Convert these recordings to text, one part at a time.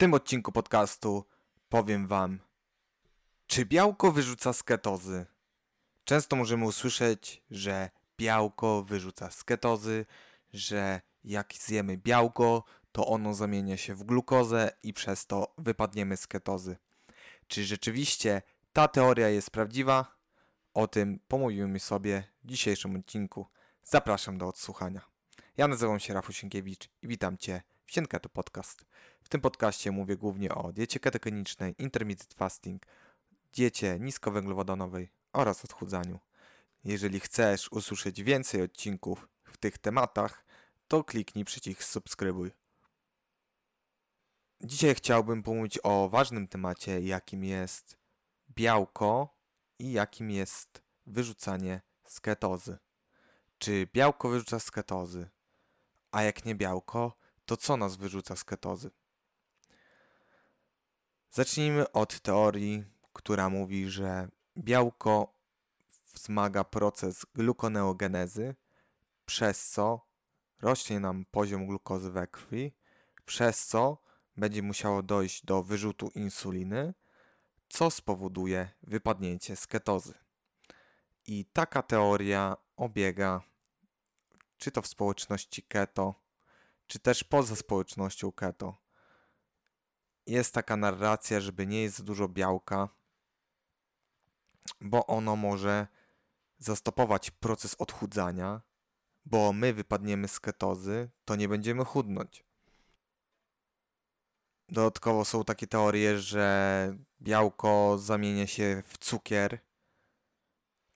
tym odcinku podcastu powiem Wam, czy białko wyrzuca z ketozy? Często możemy usłyszeć, że białko wyrzuca z ketozy, że jak zjemy białko, to ono zamienia się w glukozę i przez to wypadniemy z ketozy. Czy rzeczywiście ta teoria jest prawdziwa? O tym pomówimy sobie w dzisiejszym odcinku. Zapraszam do odsłuchania. Ja nazywam się Rafał Sienkiewicz i witam Cię w Sienketo Podcast. W tym podcaście mówię głównie o diecie ketogenicznej, intermittent fasting, diecie niskowęglowodanowej oraz odchudzaniu. Jeżeli chcesz usłyszeć więcej odcinków w tych tematach, to kliknij przycisk subskrybuj. Dzisiaj chciałbym pomówić o ważnym temacie, jakim jest białko i jakim jest wyrzucanie z. Czy białko wyrzuca z? A jak nie białko, to co nas wyrzuca z ketozy? Zacznijmy od teorii, która mówi, że białko wzmaga proces glukoneogenezy, przez co rośnie nam poziom glukozy we krwi, przez co będzie musiało dojść do wyrzutu insuliny, co spowoduje wypadnięcie z ketozy. I taka teoria obiega czy to w społeczności keto, czy też poza społecznością keto. Jest taka narracja, żeby nie jest za dużo białka, bo ono może zastopować proces odchudzania, bo my wypadniemy z ketozy, to nie będziemy chudnąć. Dodatkowo są takie teorie, że białko zamienia się w cukier,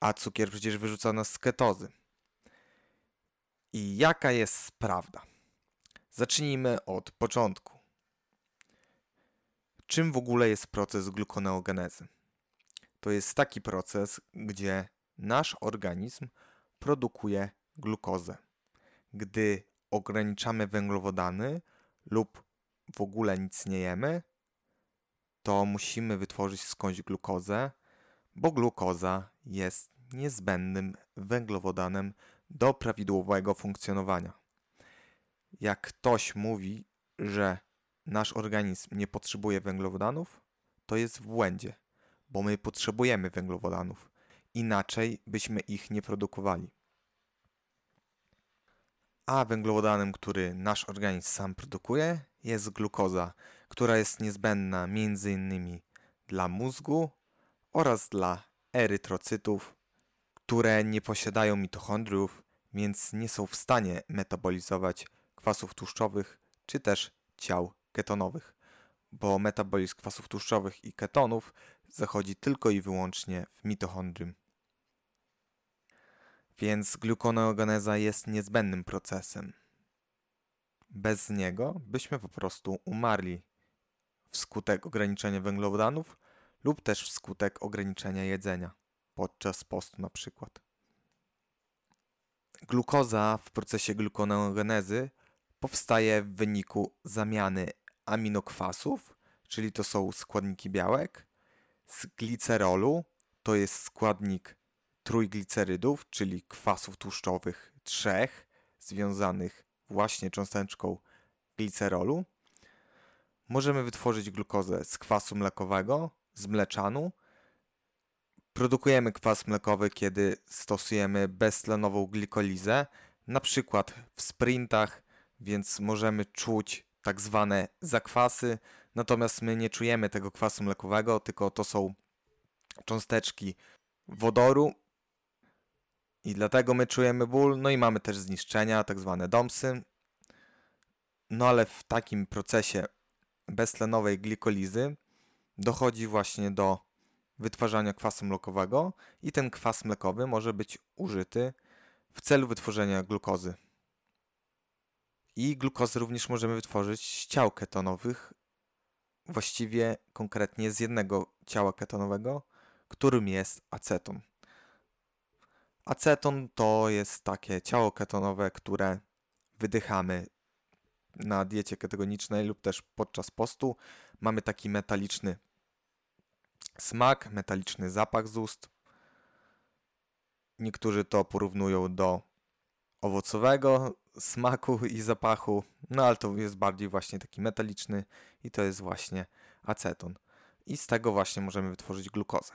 a cukier przecież wyrzuca nas z ketozy. I jaka jest prawda? Zacznijmy od początku. Czym w ogóle jest proces glukoneogenezy? To jest taki proces, gdzie nasz organizm produkuje glukozę. Gdy ograniczamy węglowodany lub w ogóle nic nie jemy, to musimy wytworzyć skądś glukozę, bo glukoza jest niezbędnym węglowodanem do prawidłowego funkcjonowania. Jak ktoś mówi, że nasz organizm nie potrzebuje węglowodanów, to jest w błędzie, bo my potrzebujemy węglowodanów. Inaczej byśmy ich nie produkowali. A węglowodanem, który nasz organizm sam produkuje, jest glukoza, która jest niezbędna m.in. dla mózgu oraz dla erytrocytów, które nie posiadają mitochondriów, więc nie są w stanie metabolizować kwasów tłuszczowych czy też ciał ketonowych, bo metabolizm kwasów tłuszczowych i ketonów zachodzi tylko i wyłącznie w mitochondrium. Więc glukoneogeneza jest niezbędnym procesem. Bez niego byśmy po prostu umarli wskutek ograniczenia węglowodanów lub też wskutek ograniczenia jedzenia podczas postu na przykład. Glukoza w procesie glukoneogenezy powstaje w wyniku zamiany aminokwasów, czyli to są składniki białek, z glicerolu, to jest składnik trójglicerydów, czyli kwasów tłuszczowych trzech, związanych właśnie cząsteczką glicerolu. Możemy wytworzyć glukozę z kwasu mlekowego, z mleczanu. Produkujemy kwas mlekowy, kiedy stosujemy beztlenową glikolizę, na przykład w sprintach, więc możemy czuć tak zwane zakwasy, natomiast my nie czujemy tego kwasu mlekowego, tylko to są cząsteczki wodoru i dlatego my czujemy ból, no i mamy też zniszczenia, tak zwane domsy. No ale w takim procesie beztlenowej glikolizy dochodzi właśnie do wytwarzania kwasu mlekowego i ten kwas mlekowy może być użyty w celu wytworzenia glukozy. I glukozę również możemy wytworzyć z ciał ketonowych, właściwie konkretnie z jednego ciała ketonowego, którym jest aceton. Aceton to jest takie ciało ketonowe, które wydychamy na diecie ketogenicznej lub też podczas postu. Mamy taki metaliczny smak, metaliczny zapach z ust. Niektórzy to porównują do owocowego smaku i zapachu, no ale to jest bardziej właśnie taki metaliczny i to jest właśnie aceton. I z tego właśnie możemy wytworzyć glukozę.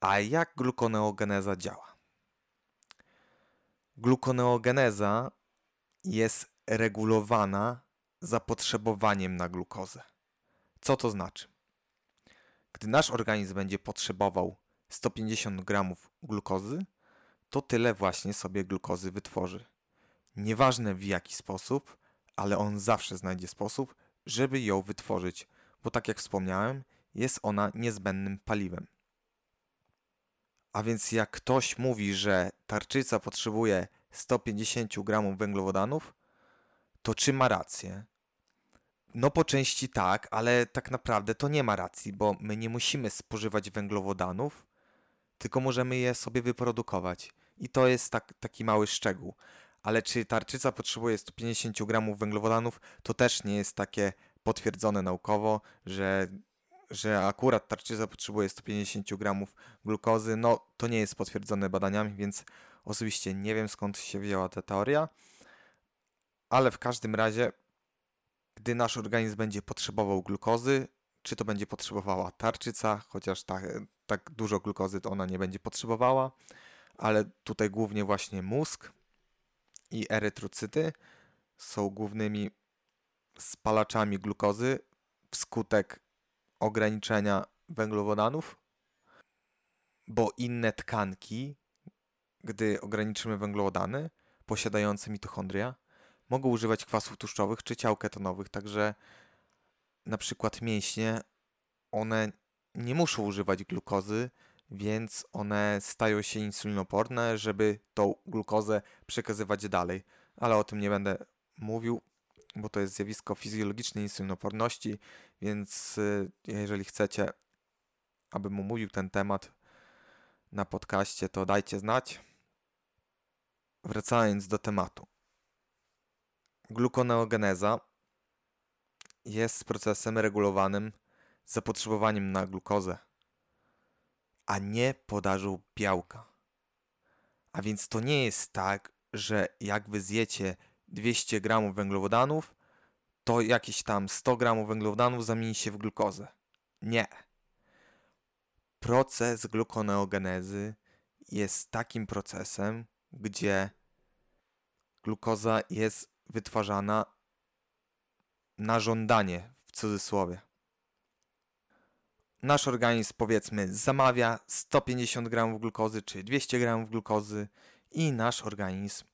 A jak glukoneogeneza działa? Glukoneogeneza jest regulowana zapotrzebowaniem na glukozę. Co to znaczy? Gdy nasz organizm będzie potrzebował 150 gramów glukozy, to tyle właśnie sobie glukozy wytworzy. Nieważne w jaki sposób, ale on zawsze znajdzie sposób, żeby ją wytworzyć, bo tak jak wspomniałem, jest ona niezbędnym paliwem. A więc jak ktoś mówi, że tarczyca potrzebuje 150 gramów węglowodanów, to czy ma rację? No po części tak, ale tak naprawdę to nie ma racji, bo my nie musimy spożywać węglowodanów, tylko możemy je sobie wyprodukować. I to jest tak, taki mały szczegół. Ale czy tarczyca potrzebuje 150 gramów węglowodanów, to też nie jest takie potwierdzone naukowo, że, że akurat tarczyca potrzebuje 150 gramów glukozy. No to nie jest potwierdzone badaniami, więc osobiście nie wiem skąd się wzięła ta teoria. Ale w każdym razie, gdy nasz organizm będzie potrzebował glukozy, czy to będzie potrzebowała tarczyca, chociaż tak, tak dużo glukozy to ona nie będzie potrzebowała, ale tutaj głównie właśnie mózg i erytrocyty są głównymi spalaczami glukozy wskutek ograniczenia węglowodanów, bo inne tkanki, gdy ograniczymy węglowodany posiadające mitochondria, mogą używać kwasów tłuszczowych czy ciał ketonowych, także na przykład mięśnie, one nie muszą używać glukozy, więc one stają się insulinoporne, żeby tą glukozę przekazywać dalej. Ale o tym nie będę mówił, bo to jest zjawisko fizjologicznej insulinoporności, więc y, jeżeli chcecie, abym omówił ten temat na podcaście, to dajcie znać. Wracając do tematu. Glukoneogeneza jest procesem regulowanym zapotrzebowaniem na glukozę, a nie podażą białka. A więc to nie jest tak, że jak wy zjecie 200 gramów węglowodanów, to jakieś tam 100 gramów węglowodanów zamieni się w glukozę. Nie. Proces glukoneogenezy jest takim procesem, gdzie glukoza jest wytwarzana na żądanie, w cudzysłowie. Nasz organizm, powiedzmy, zamawia 150 gramów glukozy czy 200 gramów glukozy i nasz organizm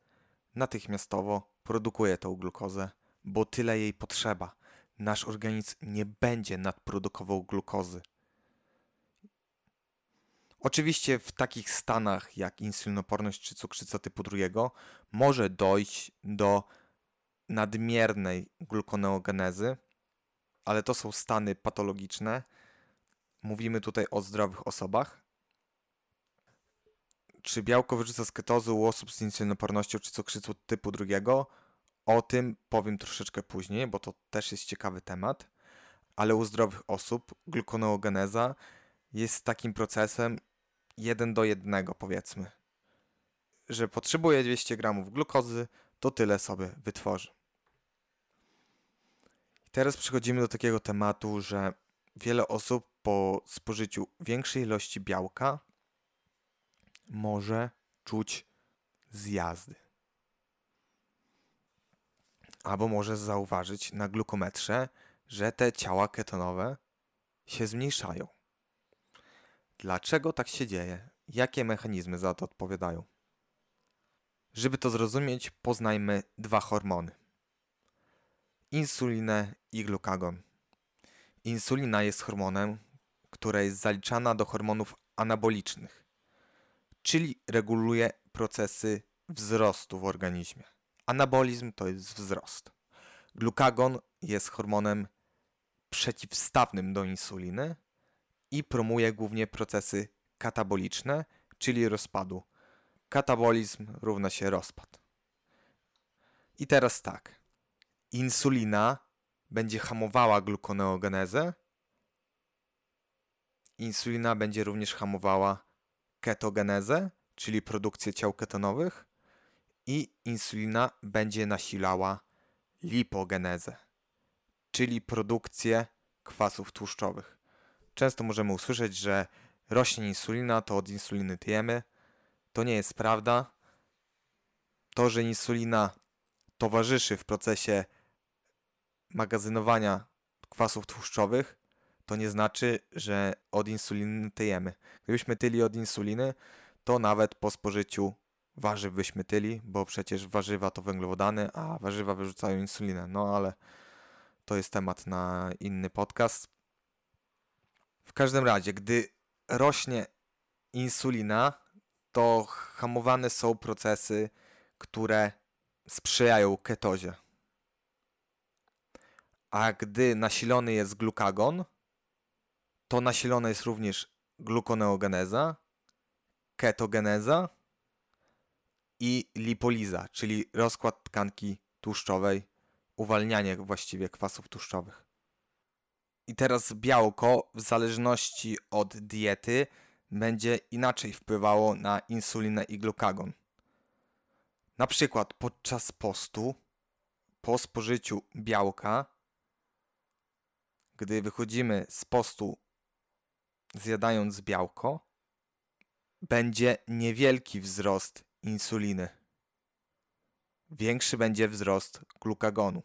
natychmiastowo produkuje tą glukozę, bo tyle jej potrzeba. Nasz organizm nie będzie nadprodukował glukozy. Oczywiście w takich stanach jak insulinoporność czy cukrzyca typu drugiego może dojść do nadmiernej glukoneogenezy, ale to są stany patologiczne. Mówimy tutaj o zdrowych osobach. Czy białko wyrzuca z u osób z insulinopornością czy cukrzycą typu drugiego? O tym powiem troszeczkę później, bo to też jest ciekawy temat. Ale u zdrowych osób glukoneogeneza jest takim procesem jeden do jednego, powiedzmy. Że potrzebuje 200 gramów glukozy, to tyle sobie wytworzy. Teraz przechodzimy do takiego tematu, że wiele osób po spożyciu większej ilości białka może czuć zjazdy. Albo może zauważyć na glukometrze, że te ciała ketonowe się zmniejszają. Dlaczego tak się dzieje? Jakie mechanizmy za to odpowiadają? Żeby to zrozumieć, poznajmy dwa hormony insulinę i glukagon. Insulina jest hormonem, która jest zaliczana do hormonów anabolicznych, czyli reguluje procesy wzrostu w organizmie. Anabolizm to jest wzrost. Glukagon jest hormonem przeciwstawnym do insuliny i promuje głównie procesy kataboliczne, czyli rozpadu. Katabolizm równa się rozpad. I teraz tak insulina będzie hamowała glukoneogenezę. Insulina będzie również hamowała ketogenezę, czyli produkcję ciał ketonowych. i insulina będzie nasilała lipogenezę, czyli produkcję kwasów tłuszczowych. Często możemy usłyszeć, że rośnie insulina, to od insuliny tyjemy. To nie jest prawda. To, że insulina towarzyszy w procesie magazynowania kwasów tłuszczowych, to nie znaczy, że od insuliny tyjemy. Gdybyśmy tyli od insuliny, to nawet po spożyciu warzyw byśmy tyli, bo przecież warzywa to węglowodany, a warzywa wyrzucają insulinę. No ale to jest temat na inny podcast. W każdym razie, gdy rośnie insulina, to hamowane są procesy, które sprzyjają ketozie. A gdy nasilony jest glukagon, to nasilona jest również glukoneogeneza, ketogeneza i lipoliza, czyli rozkład tkanki tłuszczowej, uwalnianie właściwie kwasów tłuszczowych. I teraz białko, w zależności od diety, będzie inaczej wpływało na insulinę i glukagon. Na przykład podczas postu, po spożyciu białka, gdy wychodzimy z postu zjadając białko, będzie niewielki wzrost insuliny. Większy będzie wzrost glukagonu.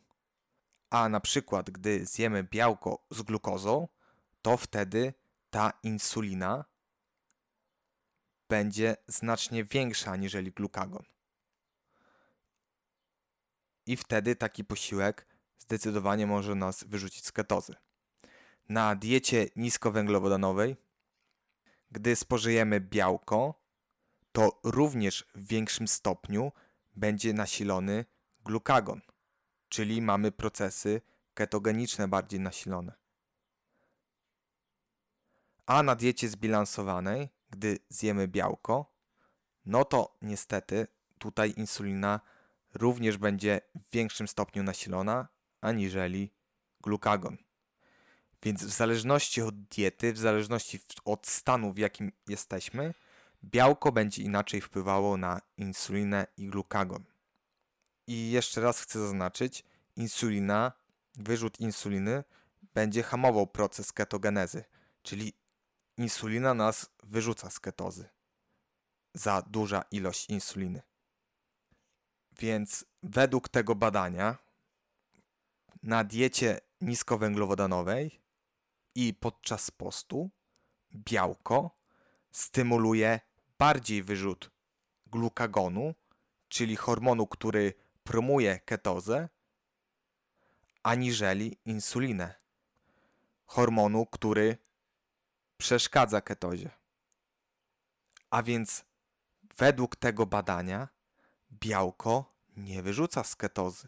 A na przykład, gdy zjemy białko z glukozą, to wtedy ta insulina będzie znacznie większa aniżeli glukagon. I wtedy taki posiłek zdecydowanie może nas wyrzucić z ketozy. Na diecie niskowęglowodanowej, gdy spożyjemy białko, to również w większym stopniu będzie nasilony glukagon, czyli mamy procesy ketogeniczne bardziej nasilone. A na diecie zbilansowanej, gdy zjemy białko, no to niestety tutaj insulina również będzie w większym stopniu nasilona aniżeli glukagon. Więc w zależności od diety, w zależności od stanu, w jakim jesteśmy, białko będzie inaczej wpływało na insulinę i glukagon. I jeszcze raz chcę zaznaczyć, insulina, wyrzut insuliny będzie hamował proces ketogenezy, czyli insulina nas wyrzuca z ketozy. Za duża ilość insuliny. Więc według tego badania na diecie niskowęglowodanowej i podczas postu białko stymuluje bardziej wyrzut glukagonu, czyli hormonu, który promuje ketozę, aniżeli insulinę, hormonu, który przeszkadza ketozie. A więc według tego badania białko nie wyrzuca z ketozy.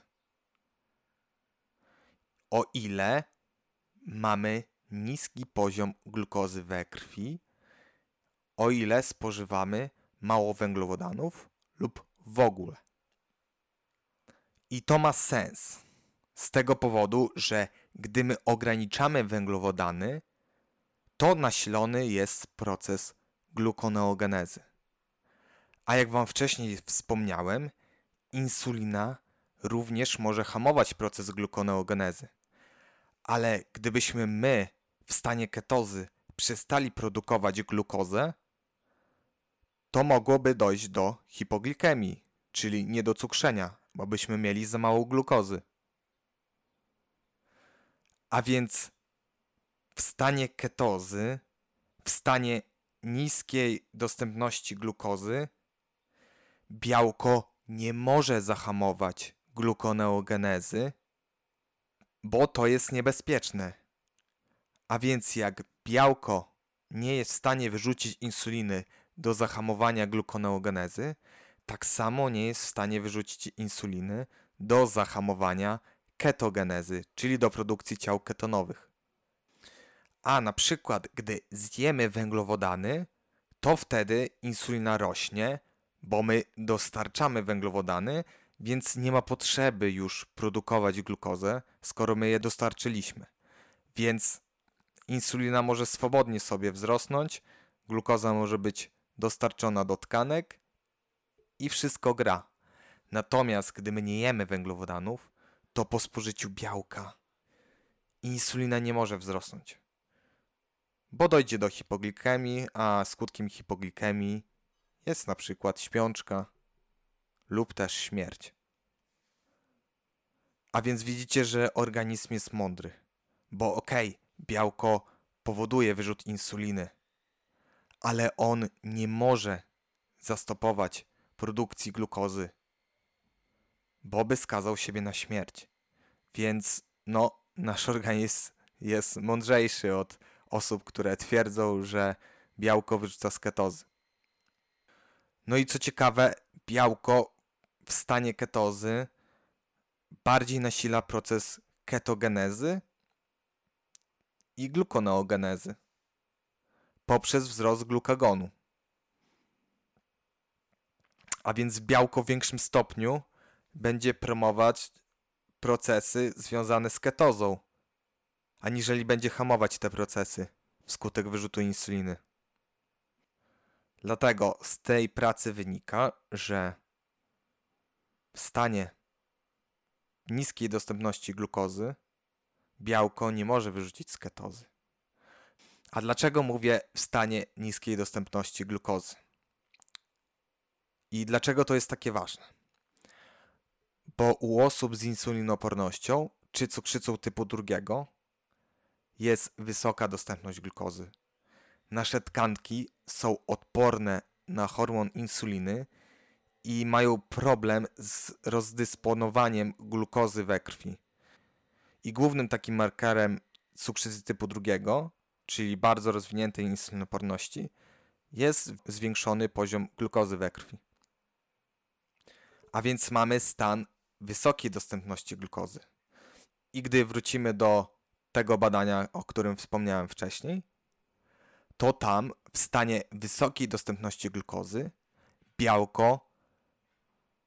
O ile mamy niski poziom glukozy we krwi, o ile spożywamy mało węglowodanów lub w ogóle. I to ma sens z tego powodu, że gdy my ograniczamy węglowodany, to nasilony jest proces glukoneogenezy. A jak Wam wcześniej wspomniałem, insulina również może hamować proces glukoneogenezy. Ale gdybyśmy my w stanie ketozy przestali produkować glukozę, to mogłoby dojść do hipoglikemii, czyli niedocukrzenia, bo byśmy mieli za mało glukozy. A więc w stanie ketozy, w stanie niskiej dostępności glukozy, białko nie może zahamować glukoneogenezy, bo to jest niebezpieczne. A więc jak białko nie jest w stanie wyrzucić insuliny do zahamowania glukoneogenezy, tak samo nie jest w stanie wyrzucić insuliny do zahamowania ketogenezy, czyli do produkcji ciał ketonowych. A na przykład, gdy zjemy węglowodany, to wtedy insulina rośnie, bo my dostarczamy węglowodany, więc nie ma potrzeby już produkować glukozę, skoro my je dostarczyliśmy. Więc insulina może swobodnie sobie wzrosnąć, glukoza może być dostarczona do tkanek i wszystko gra. Natomiast gdy my nie jemy węglowodanów, to po spożyciu białka insulina nie może wzrosnąć. Bo dojdzie do hipoglikemii, a skutkiem hipoglikemii jest na przykład śpiączka lub też śmierć. A więc widzicie, że organizm jest mądry, bo okej, okay, białko powoduje wyrzut insuliny, ale on nie może zastopować produkcji glukozy, bo by skazał siebie na śmierć. Więc no, nasz organizm jest mądrzejszy od osób, które twierdzą, że białko wyrzuca z ketozy. No i co ciekawe, białko w stanie ketozy bardziej nasila proces ketogenezy i glukoneogenezy poprzez wzrost glukagonu. A więc białko w większym stopniu będzie promować procesy związane z ketozą, aniżeli będzie hamować te procesy wskutek wyrzutu insuliny. Dlatego z tej pracy wynika, że w stanie niskiej dostępności glukozy białko nie może wyrzucić z ketozy. A dlaczego mówię w stanie niskiej dostępności glukozy? I dlaczego to jest takie ważne? Bo u osób z insulinopornością czy cukrzycą typu drugiego jest wysoka dostępność glukozy. Nasze tkanki są odporne na hormon insuliny i mają problem z rozdysponowaniem glukozy we krwi. I głównym takim markerem cukrzycy typu drugiego, czyli bardzo rozwiniętej insulinoporności, jest zwiększony poziom glukozy we krwi. A więc mamy stan wysokiej dostępności glukozy. I gdy wrócimy do tego badania, o którym wspomniałem wcześniej, to tam w stanie wysokiej dostępności glukozy białko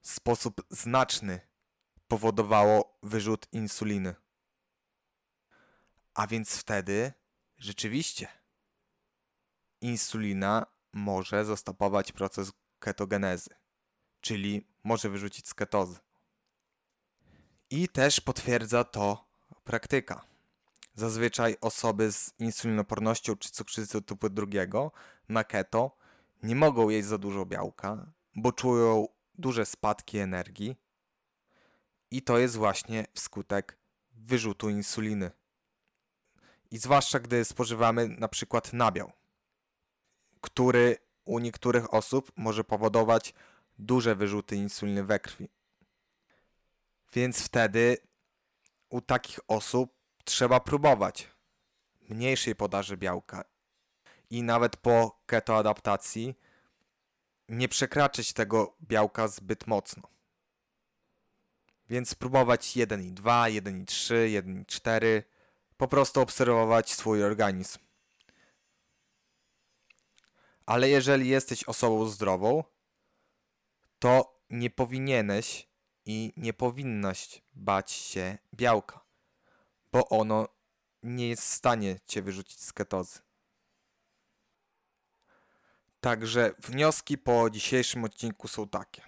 w sposób znaczny powodowało wyrzut insuliny. A więc wtedy rzeczywiście insulina może zastopować proces ketogenezy, czyli może wyrzucić z ketozy. I też potwierdza to praktyka. Zazwyczaj osoby z insulinopornością czy cukrzycą typu drugiego na keto nie mogą jeść za dużo białka, bo czują duże spadki energii i to jest właśnie wskutek wyrzutu insuliny. I zwłaszcza gdy spożywamy na przykład nabiał, który u niektórych osób może powodować duże wyrzuty insuliny we krwi. Więc wtedy u takich osób trzeba próbować mniejszej podaży białka i nawet po ketoadaptacji nie przekraczać tego białka zbyt mocno. Więc spróbować 1,2, 1,3, 1,4, po prostu obserwować swój organizm. Ale jeżeli jesteś osobą zdrową, to nie powinieneś i nie powinnaś bać się białka, bo ono nie jest w stanie cię wyrzucić z ketozy. Także wnioski po dzisiejszym odcinku są takie.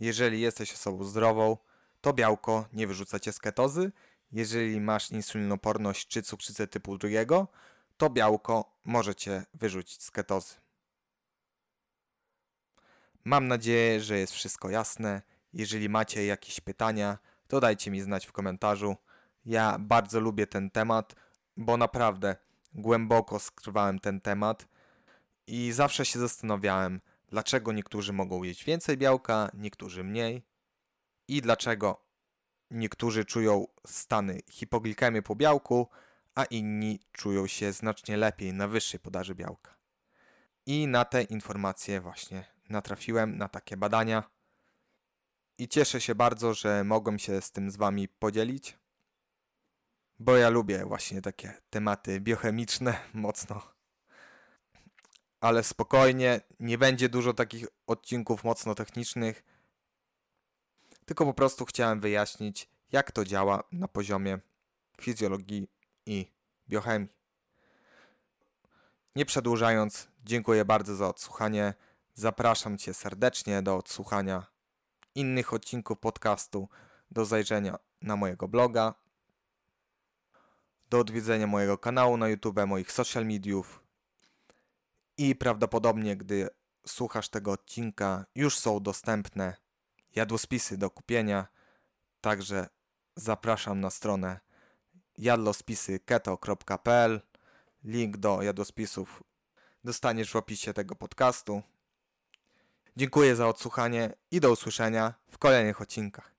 Jeżeli jesteś osobą zdrową, to białko nie wyrzuca cię z ketozy. Jeżeli masz insulinoporność czy cukrzycę typu drugiego, to białko może cię wyrzucić z ketozy. Mam nadzieję, że jest wszystko jasne. Jeżeli macie jakieś pytania, to dajcie mi znać w komentarzu. Ja bardzo lubię ten temat, bo naprawdę głęboko skrywałem ten temat i zawsze się zastanawiałem, dlaczego niektórzy mogą jeść więcej białka, niektórzy mniej i dlaczego niektórzy czują stany hipoglikemii po białku, a inni czują się znacznie lepiej na wyższej podaży białka. I na te informacje właśnie natrafiłem, na takie badania. I cieszę się bardzo, że mogłem się z tym z Wami podzielić, bo ja lubię właśnie takie tematy biochemiczne mocno ale spokojnie, nie będzie dużo takich odcinków mocno technicznych, tylko po prostu chciałem wyjaśnić, jak to działa na poziomie fizjologii i biochemii. Nie przedłużając, dziękuję bardzo za odsłuchanie. Zapraszam Cię serdecznie do odsłuchania innych odcinków podcastu do zajrzenia na mojego bloga, do odwiedzenia mojego kanału na YouTube, moich social mediów i prawdopodobnie, gdy słuchasz tego odcinka, już są dostępne jadłospisy do kupienia, także zapraszam na stronę jadłospisy.keto.pl Link do jadłospisów dostaniesz w opisie tego podcastu. Dziękuję za odsłuchanie i do usłyszenia w kolejnych odcinkach.